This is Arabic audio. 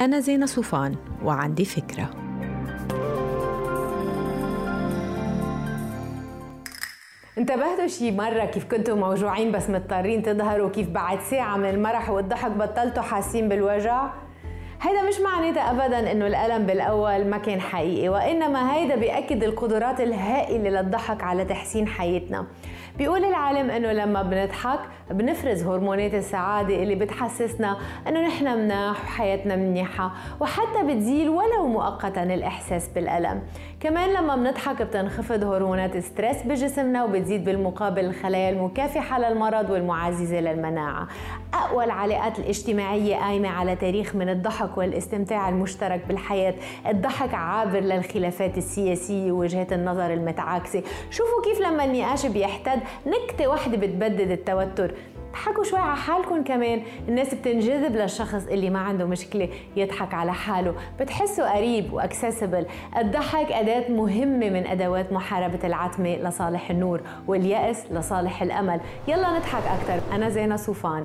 أنا زينة صوفان وعندي فكرة انتبهتوا شي مرة كيف كنتوا موجوعين بس مضطرين تظهروا كيف بعد ساعة من المرح والضحك بطلتوا حاسين بالوجع؟ هيدا مش معناتها ابدا إنه الألم بالأول ما كان حقيقي وإنما هيدا بيأكد القدرات الهائلة للضحك على تحسين حياتنا. بيقول العالم إنه لما بنضحك بنفرز هرمونات السعادة اللي بتحسسنا إنه نحن مناح وحياتنا منيحة وحتى بتزيل ولو مؤقتا الإحساس بالألم. كمان لما بنضحك بتنخفض هرمونات ستريس بجسمنا وبتزيد بالمقابل الخلايا المكافحة للمرض والمعززة للمناعة. أقوى العلاقات الاجتماعية قايمة على تاريخ من الضحك والاستمتاع المشترك بالحياة. الضحك عابر للخلافات السياسية ووجهات النظر المتعاكسة. شوفوا كيف لما النقاش بيحتد نكتة واحدة بتبدد التوتر. ضحكوا شوي على حالكم كمان. الناس بتنجذب للشخص اللي ما عنده مشكلة يضحك على حاله. بتحسه قريب و accessible الضحك أداة مهمة من أدوات محاربة العتمة لصالح النور واليأس لصالح الأمل. يلا نضحك أكثر أنا زينة صوفان.